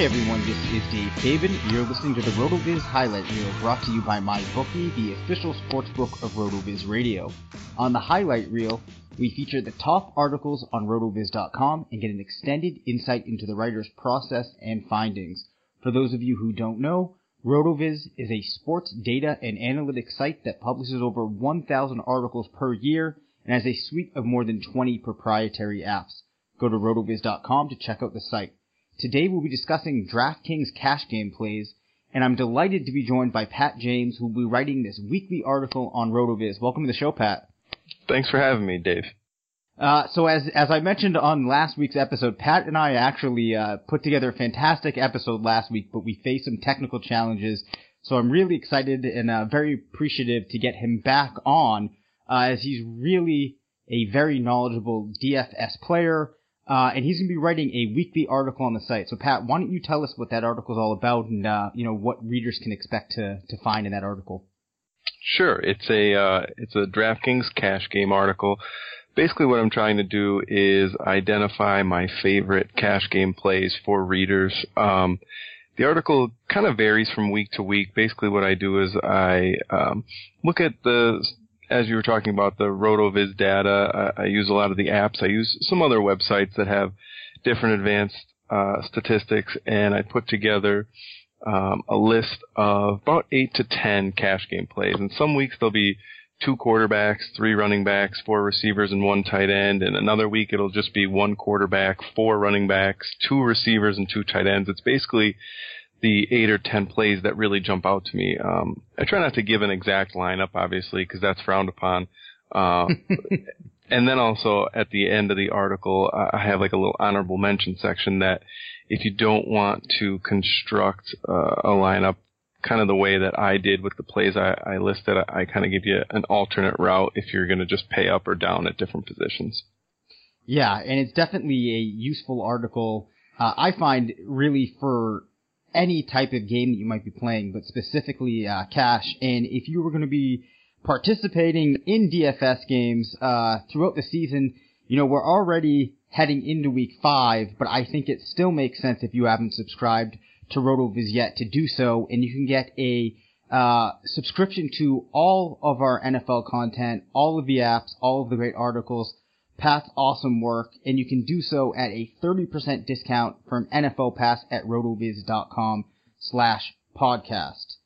Hey everyone, this is Dave Caban. You're listening to the RotoViz Highlight Reel brought to you by MyBookie, the official sportsbook of RotoViz Radio. On the Highlight Reel, we feature the top articles on RotoViz.com and get an extended insight into the writer's process and findings. For those of you who don't know, RotoViz is a sports data and analytics site that publishes over 1,000 articles per year and has a suite of more than 20 proprietary apps. Go to rotoviz.com to check out the site. Today we'll be discussing DraftKings cash game plays, and I'm delighted to be joined by Pat James, who will be writing this weekly article on RotoViz. Welcome to the show, Pat. Thanks for having me, Dave. Uh, so as as I mentioned on last week's episode, Pat and I actually uh, put together a fantastic episode last week, but we faced some technical challenges. So I'm really excited and uh, very appreciative to get him back on, uh, as he's really a very knowledgeable DFS player. Uh, and he's going to be writing a weekly article on the site. So, Pat, why don't you tell us what that article is all about, and uh, you know what readers can expect to to find in that article? Sure, it's a uh, it's a DraftKings cash game article. Basically, what I'm trying to do is identify my favorite cash game plays for readers. Um, the article kind of varies from week to week. Basically, what I do is I um, look at the as you were talking about the RotoViz data, I, I, use a lot of the apps. I use some other websites that have different advanced uh, statistics, and I put together um, a list of about eight to ten cash game plays. And some weeks there'll be two quarterbacks, three running backs, four receivers, and one tight end. And another week it'll just be one quarterback, four running backs, two receivers, and two tight ends. It's basically the eight or ten plays that really jump out to me. Um, I try not to give an exact lineup, obviously, because that's frowned upon. Uh, and then also at the end of the article, I have like a little honorable mention section that if you don't want to construct uh, a lineup kind of the way that I did with the plays I, I listed, I, I kind of give you an alternate route if you're going to just pay up or down at different positions. Yeah, and it's definitely a useful article. Uh, I find really for any type of game that you might be playing, but specifically uh, cash. And if you were going to be participating in DFS games uh, throughout the season, you know we're already heading into week five, but I think it still makes sense if you haven't subscribed to RotoViz yet to do so, and you can get a uh, subscription to all of our NFL content, all of the apps, all of the great articles, Pat's awesome work, and you can do so at a 30% discount from NFL Pass at rotoviz.com slash podcast.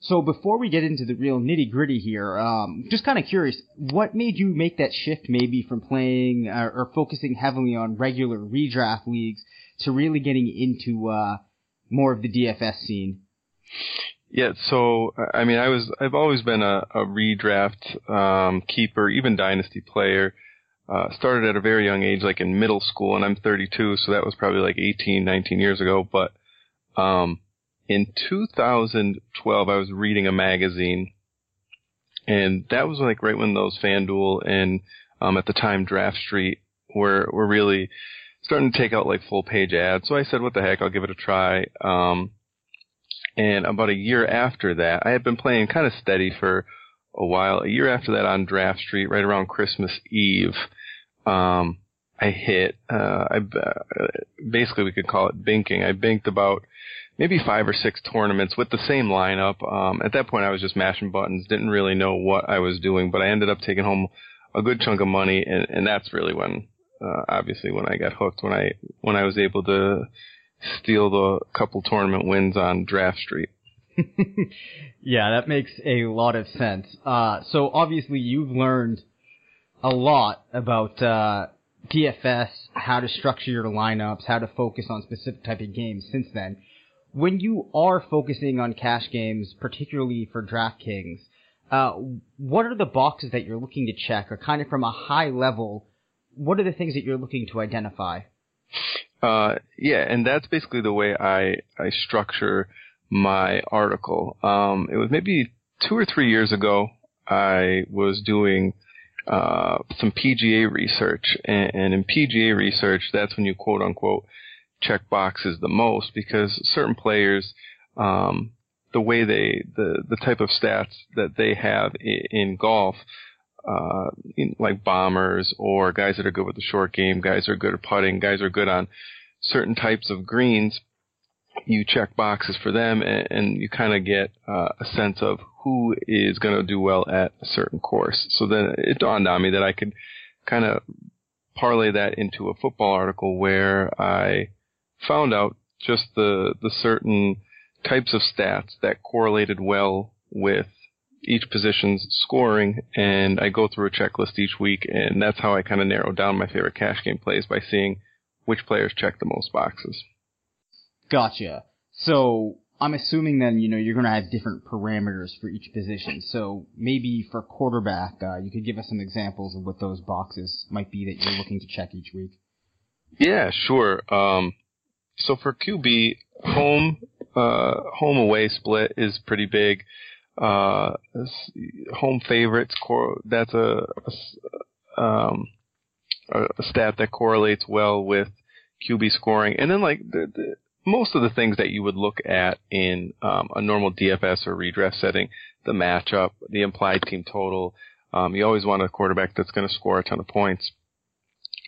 So before we get into the real nitty gritty here, um, just kind of curious, what made you make that shift maybe from playing uh, or focusing heavily on regular redraft leagues to really getting into uh, more of the DFS scene? Yeah, so I mean, I was I've always been a, a redraft um, keeper, even dynasty player. Uh, started at a very young age, like in middle school, and I'm 32, so that was probably like 18, 19 years ago. But um, in 2012, I was reading a magazine, and that was like right when those FanDuel and um, at the time Draft Street were were really starting to take out like full page ads. So I said, "What the heck? I'll give it a try." Um, and about a year after that, I had been playing kind of steady for a while. A year after that, on Draft Street, right around Christmas Eve, um, I hit. Uh, I uh, basically we could call it binking. I binked about maybe five or six tournaments with the same lineup. Um, at that point, I was just mashing buttons, didn't really know what I was doing, but I ended up taking home a good chunk of money, and, and that's really when, uh, obviously, when I got hooked. When I when I was able to steal the couple tournament wins on Draft Street. yeah, that makes a lot of sense. Uh, so obviously, you've learned a lot about uh, DFS, how to structure your lineups, how to focus on specific type of games since then when you are focusing on cash games, particularly for DraftKings, uh, what are the boxes that you're looking to check, or kind of from a high level, what are the things that you're looking to identify? Uh, yeah, and that's basically the way I I structure my article. Um, it was maybe two or three years ago. I was doing uh, some PGA research, and, and in PGA research, that's when you quote unquote check boxes the most because certain players, um, the way they, the, the type of stats that they have in, in golf, uh, in, like bombers or guys that are good with the short game, guys are good at putting, guys are good on certain types of greens, you check boxes for them and, and you kind of get uh, a sense of who is going to do well at a certain course. So then it dawned on me that I could kind of parlay that into a football article where I found out just the the certain types of stats that correlated well with each position's scoring, and I go through a checklist each week, and that's how I kind of narrow down my favorite cash game plays by seeing which players check the most boxes. Gotcha. So I'm assuming then you know you're going to have different parameters for each position. So maybe for quarterback, uh, you could give us some examples of what those boxes might be that you're looking to check each week. Yeah, sure. Um, so for QB, home uh, home away split is pretty big. Uh, home favorites, that's a, a, um, a stat that correlates well with QB scoring. And then like the, the, most of the things that you would look at in um, a normal DFS or redraft setting, the matchup, the implied team total. Um, you always want a quarterback that's going to score a ton of points.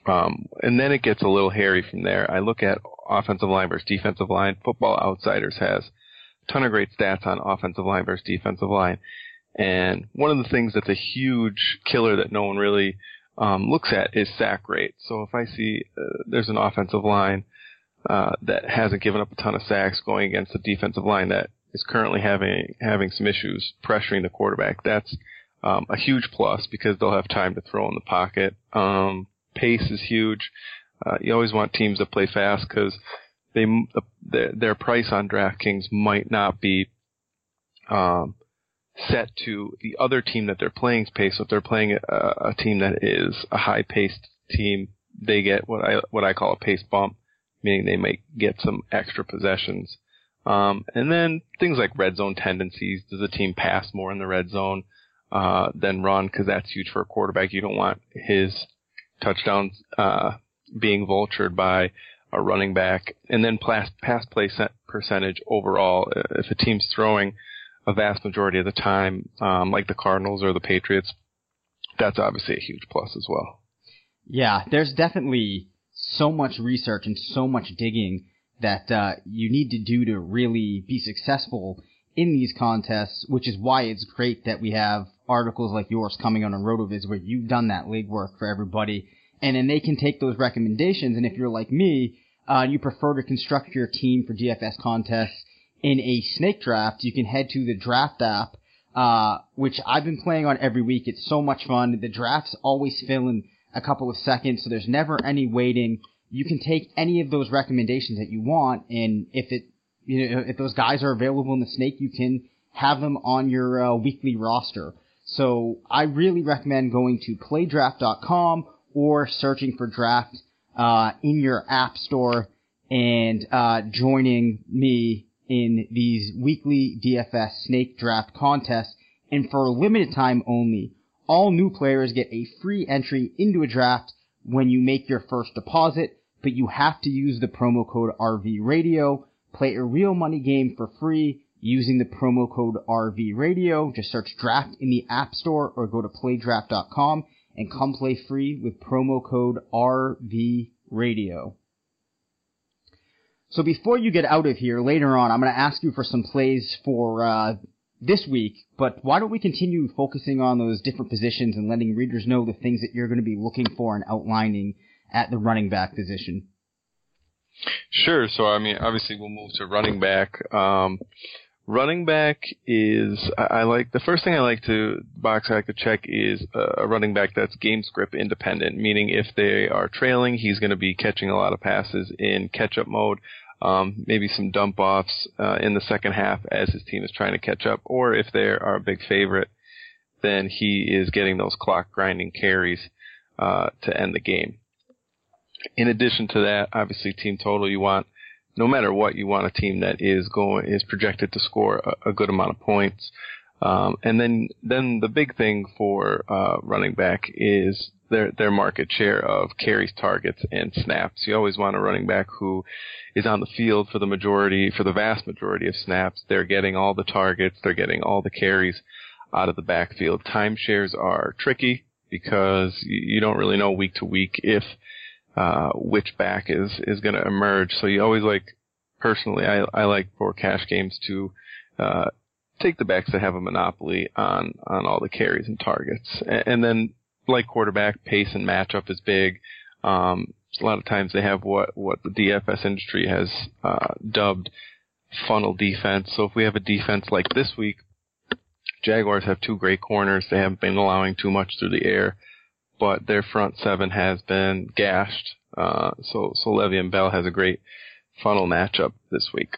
Um, and then it gets a little hairy from there. I look at offensive line versus defensive line. Football Outsiders has a ton of great stats on offensive line versus defensive line. And one of the things that's a huge killer that no one really um, looks at is sack rate. So if I see uh, there's an offensive line uh, that hasn't given up a ton of sacks going against a defensive line that is currently having having some issues pressuring the quarterback, that's um, a huge plus because they'll have time to throw in the pocket. Um, pace is huge. Uh, you always want teams to play fast because they their, their price on DraftKings might not be um, set to the other team that they're playing's pace. So if they're playing a, a team that is a high paced team, they get what I what I call a pace bump, meaning they might get some extra possessions. Um, and then things like red zone tendencies. Does a team pass more in the red zone uh, than run? Because that's huge for a quarterback. You don't want his touchdowns uh, being vultured by a running back, and then pass, pass play percentage overall. If a team's throwing a vast majority of the time, um, like the Cardinals or the Patriots, that's obviously a huge plus as well. Yeah, there's definitely so much research and so much digging that uh, you need to do to really be successful in these contests, which is why it's great that we have articles like yours coming on a RotoViz where you've done that legwork for everybody, and then they can take those recommendations. And if you're like me, uh, you prefer to construct your team for DFS contests in a snake draft, you can head to the draft app, uh, which I've been playing on every week. It's so much fun. The drafts always fill in a couple of seconds, so there's never any waiting. You can take any of those recommendations that you want, and if it, you know, if those guys are available in the snake, you can have them on your uh, weekly roster. So I really recommend going to playdraft.com or searching for draft uh, in your app store and uh, joining me in these weekly DFS snake draft contests. And for a limited time only, all new players get a free entry into a draft when you make your first deposit, but you have to use the promo code RV Radio. Play a real money game for free using the promo code RV Radio. Just search draft in the App Store or go to playdraft.com and come play free with promo code RV Radio. So before you get out of here later on, I'm going to ask you for some plays for uh, this week. But why don't we continue focusing on those different positions and letting readers know the things that you're going to be looking for and outlining at the running back position? Sure. So I mean, obviously we'll move to running back. Um, running back is I, I, like the first thing I like to box I like to check is a running back that's game script independent, meaning if they are trailing, he's going to be catching a lot of passes in catch up mode. Um, maybe some dump offs uh, in the second half as his team is trying to catch up, or if they are a big favorite, then he is getting those clock grinding carries uh, to end the game. In addition to that, obviously team total, you want no matter what, you want a team that is going is projected to score a, a good amount of points. Um, and then then the big thing for uh, running back is their their market share of carries, targets, and snaps. You always want a running back who is on the field for the majority, for the vast majority of snaps. They're getting all the targets, they're getting all the carries out of the backfield. Timeshares are tricky because you don't really know week to week if uh, which back is is going to emerge. So you always like, personally, I I like for cash games to uh, take the backs that have a monopoly on on all the carries and targets, and, and then like quarterback, pace and matchup is big. Um, a lot of times they have what what the DFS industry has uh, dubbed funnel defense. So if we have a defense like this week, Jaguars have two great corners. They haven't been allowing too much through the air but their front seven has been gashed. Uh, so so Le'Veon Bell has a great funnel matchup this week.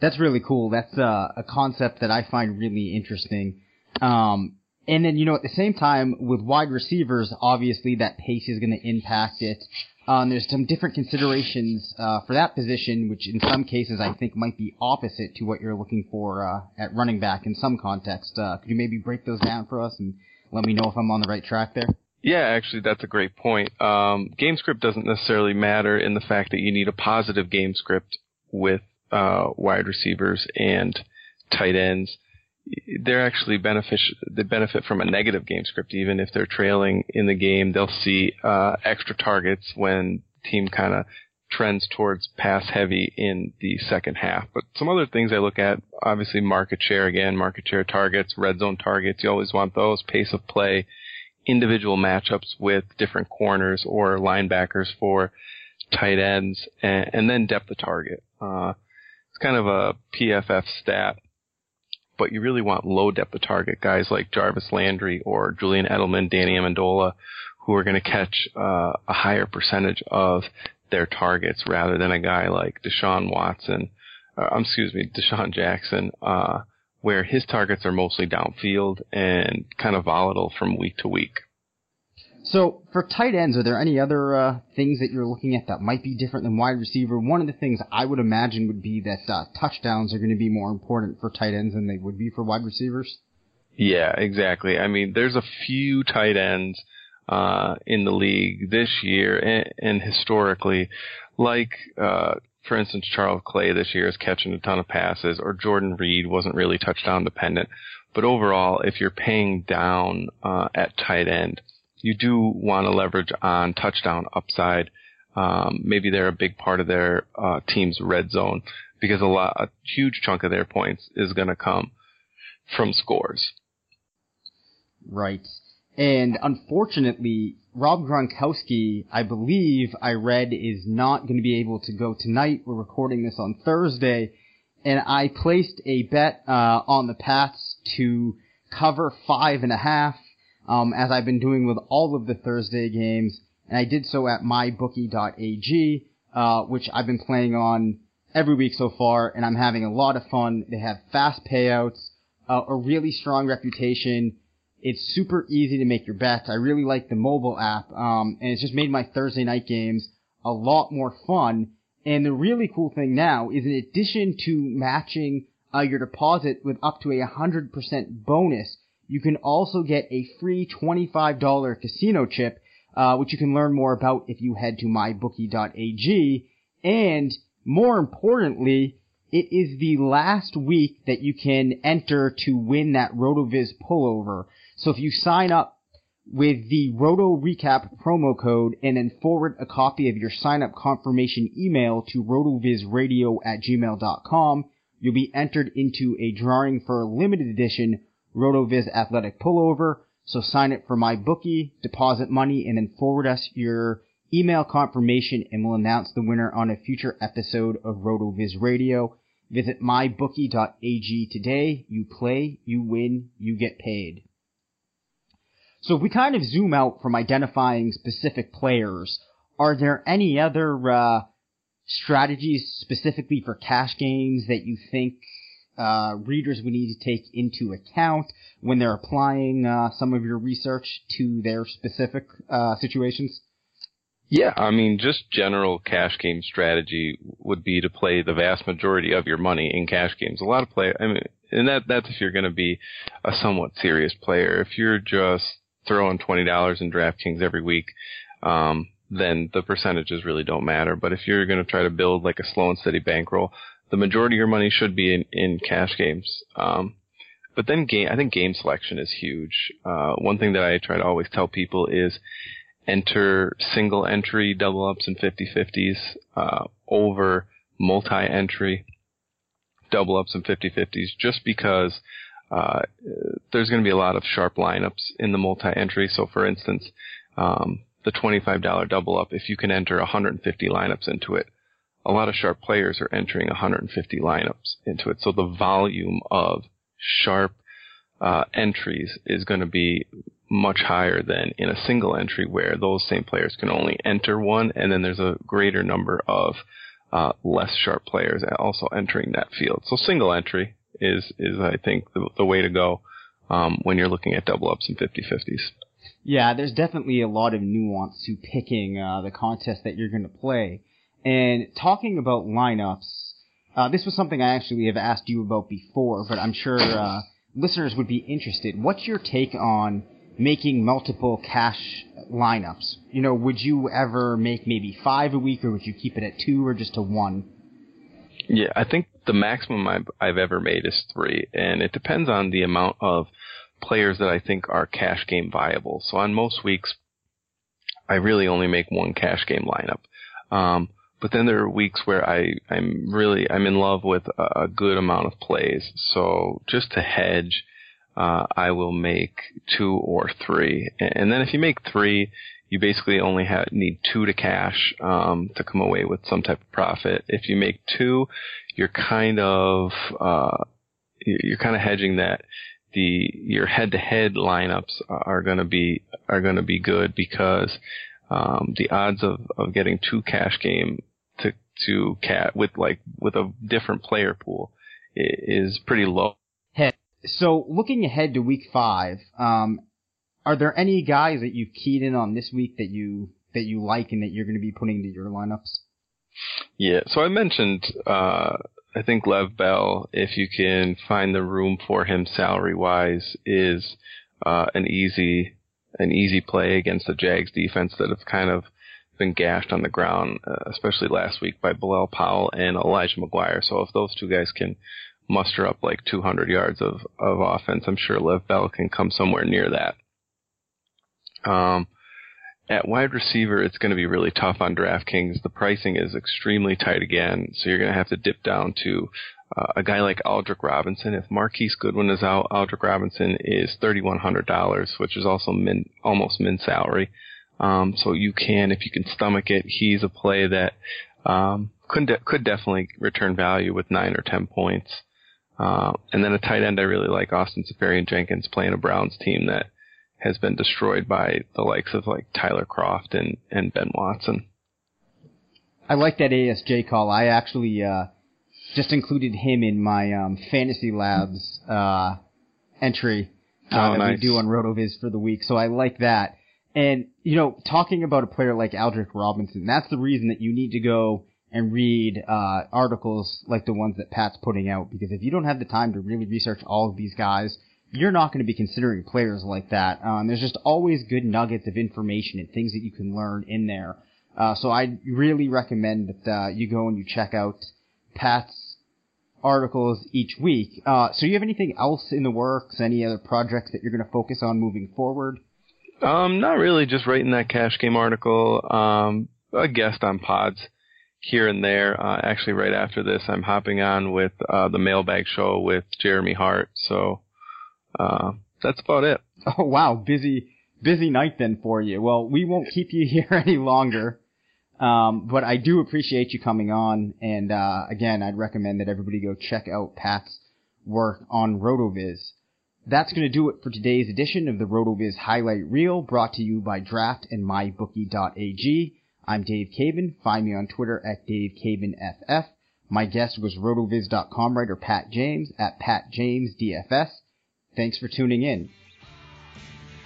That's really cool. That's uh, a concept that I find really interesting. Um, and then you know at the same time with wide receivers, obviously that pace is going to impact it. Um, there's some different considerations uh, for that position, which in some cases I think might be opposite to what you're looking for uh, at running back in some context. Uh, could you maybe break those down for us and let me know if I'm on the right track there? Yeah, actually, that's a great point. Um, game script doesn't necessarily matter in the fact that you need a positive game script with uh, wide receivers and tight ends. They're actually beneficial. They benefit from a negative game script, even if they're trailing in the game. They'll see uh, extra targets when team kind of trends towards pass heavy in the second half. But some other things I look at, obviously market share again, market share targets, red zone targets. You always want those. Pace of play, individual matchups with different corners or linebackers for tight ends, and, and then depth of target. Uh, it's kind of a PFF stat, but you really want low depth of target guys like Jarvis Landry or Julian Edelman, Danny Amendola, who are going to catch uh, a higher percentage of their targets rather than a guy like Deshaun Watson, uh, um, excuse me, DeSean Jackson, uh, where his targets are mostly downfield and kind of volatile from week to week. So for tight ends, are there any other uh, things that you're looking at that might be different than wide receiver? One of the things I would imagine would be that uh, touchdowns are going to be more important for tight ends than they would be for wide receivers. Yeah, exactly. I mean, there's a few tight ends uh, in the league this year and, and historically, like uh, for instance Charles Clay this year is catching a ton of passes, or Jordan Reed wasn't really touchdown dependent. But overall, if you're paying down uh, at tight end, you do want to leverage on touchdown upside. um, maybe they're a big part of their uh, team's red zone because a lot, a huge chunk of their points is going to come from scores. Right. And unfortunately, Rob Gronkowski, I believe I read, is not going to be able to go tonight. We're recording this on Thursday. And I placed a bet uh, on the Pats to cover five and a half, um, as I've been doing with all of the Thursday games. And I did so at mybookie.ag, uh, which I've been playing on every week so far, and I'm having a lot of fun. They have fast payouts, uh, a really strong reputation. It's super easy to make your bets. I really like the mobile app, um, and it's just made my Thursday night games a lot more fun. And the really cool thing now is in addition to matching uh, your deposit with up to a 100% bonus, you can also get a free $25 casino chip, uh, which you can learn more about if you head to mybookie.ag. And more importantly, it is the last week that you can enter to win that RotoViz pullover. So if you sign up with the Roto Recap promo code and then forward a copy of your sign up confirmation email to rotovizradio at gmail.com, you'll be entered into a drawing for a limited edition RotoViz athletic pullover. So sign up for my bookie, deposit money, and then forward us your email confirmation and we'll announce the winner on a future episode of RotoViz Radio. Visit mybookie.ag today. You play, you win, you get paid. So if we kind of zoom out from identifying specific players, are there any other uh, strategies specifically for cash games that you think uh, readers would need to take into account when they're applying uh, some of your research to their specific uh, situations? Yeah, I mean, just general cash game strategy would be to play the vast majority of your money in cash games. A lot of play, I mean, and that that's if you're going to be a somewhat serious player. If you're just throwing twenty dollars in DraftKings every week, um, then the percentages really don't matter. But if you're going to try to build like a slow and steady bankroll, the majority of your money should be in in cash games. Um, but then game, I think game selection is huge. Uh, one thing that I try to always tell people is enter single entry double ups and 50-50s uh, over multi-entry double ups and 50-50s just because uh, there's going to be a lot of sharp lineups in the multi-entry. So for instance, um, the $25 double up, if you can enter 150 lineups into it, a lot of sharp players are entering 150 lineups into it. So the volume of sharp uh, entries is going to be much higher than in a single entry where those same players can only enter one, and then there's a greater number of uh, less sharp players also entering that field. So single entry is is I think the, the way to go um, when you're looking at double ups and 50-50s. Yeah, there's definitely a lot of nuance to picking uh, the contest that you're going to play. And talking about lineups, uh, this was something I actually have asked you about before, but I'm sure uh, listeners would be interested. What's your take on making multiple cash lineups? You know, would you ever make maybe five a week, or would you keep it at two, or just to one? Yeah, I think the maximum I've, I've ever made is three, and it depends on the amount of players that I think are cash game viable. So on most weeks, I really only make one cash game lineup. Um, but then there are weeks where I, I'm really, I'm in love with a, a good amount of plays. So just to hedge, uh, I will make two or three. And then if you make three, you basically only have, need two to cash um, to come away with some type of profit. If you make two, you're kind of uh, you're kind of hedging that the your head-to-head lineups are going to be are going to be good because um, the odds of, of getting two cash game to cat with like with a different player pool is pretty low. So looking ahead to week five, um, are there any guys that you've keyed in on this week that you that you like and that you're going to be putting into your lineups? Yeah, so I mentioned uh, I think Lev Bell, if you can find the room for him salary wise, is uh, an easy an easy play against the Jags defense that have kind of been gashed on the ground, uh, especially last week by Bilal Powell and Elijah McGuire. So if those two guys can muster up like 200 yards of, of offense. I'm sure Lev Bell can come somewhere near that. Um, at wide receiver, it's going to be really tough on DraftKings. The pricing is extremely tight again, so you're going to have to dip down to uh, a guy like Aldrick Robinson. If Marquise Goodwin is out, Aldrick Robinson is $3,100, which is also min, almost min salary. Um, so you can, if you can stomach it, he's a play that um, could de- could definitely return value with nine or ten points. Uh, and then a tight end I really like, Austin Seferian-Jenkins, playing a Browns team that has been destroyed by the likes of like Tyler Kroft and, and Ben Watson. I like that ASJ call. I actually uh, just included him in my um, Fantasy Labs uh, entry uh, oh, that nice. we do on RotoViz for the week. So I like that. And, you know, talking about a player like Aldrick Robinson, that's the reason that you need to go and read uh, articles like the ones that Pat's putting out. Because if you don't have the time to really research all of these guys, you're not going to be considering players like that. Um, there's just always good nuggets of information and things that you can learn in there. Uh, so I really recommend that uh, you go and you check out Pat's articles each week. Uh, so you have anything else in the works? Any other projects that you're going to focus on moving forward? Um, not really. Just writing that cash game article. Um, a guest on pods here and there. Uh, actually, right after this, I'm hopping on with uh, the Mailbag Show with Jeremy Hart. So uh, that's about it. Oh wow, busy busy night then for you. Well, we won't keep you here any longer. Um, but I do appreciate you coming on, and uh, again, I'd recommend that everybody go check out Pat's work on RotoViz. That's going to do it for today's edition of the RotoViz Highlight Reel, brought to you by Draft and MyBookie.ag. I'm Dave Caban. Find me on Twitter at DaveCabanFF. My guest was RotoViz.com writer Pat James at PatJamesDFS. Thanks for tuning in.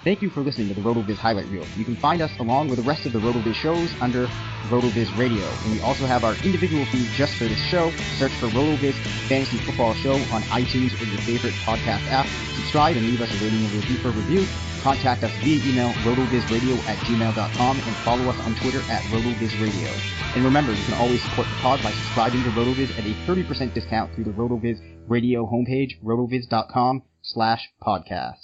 Thank you for listening to the RotoViz Highlight Reel. You can find us along with the rest of the RotoViz shows under RotoViz Radio. And we also have our individual feed just for this show. Search for RotoViz Fantasy Football Show on iTunes or your favorite podcast app. Subscribe and leave us a rating and review for review. Contact us via email, rotovizradio at gmail.com, and follow us on Twitter at rotovizradio. And remember, you can always support the pod by subscribing to RotoViz at a 30% discount through the RotoViz radio homepage, rotoviz.com slash podcast.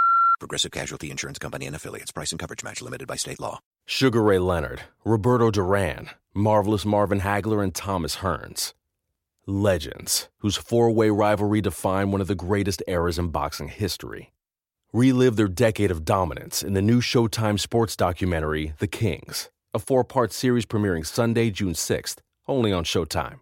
Progressive Casualty Insurance Company and affiliates. Price and coverage match limited by state law. Sugar Ray Leonard, Roberto Duran, Marvelous Marvin Hagler, and Thomas Hearns. Legends, whose four way rivalry defined one of the greatest eras in boxing history. Relive their decade of dominance in the new Showtime sports documentary, The Kings, a four part series premiering Sunday, June 6th, only on Showtime.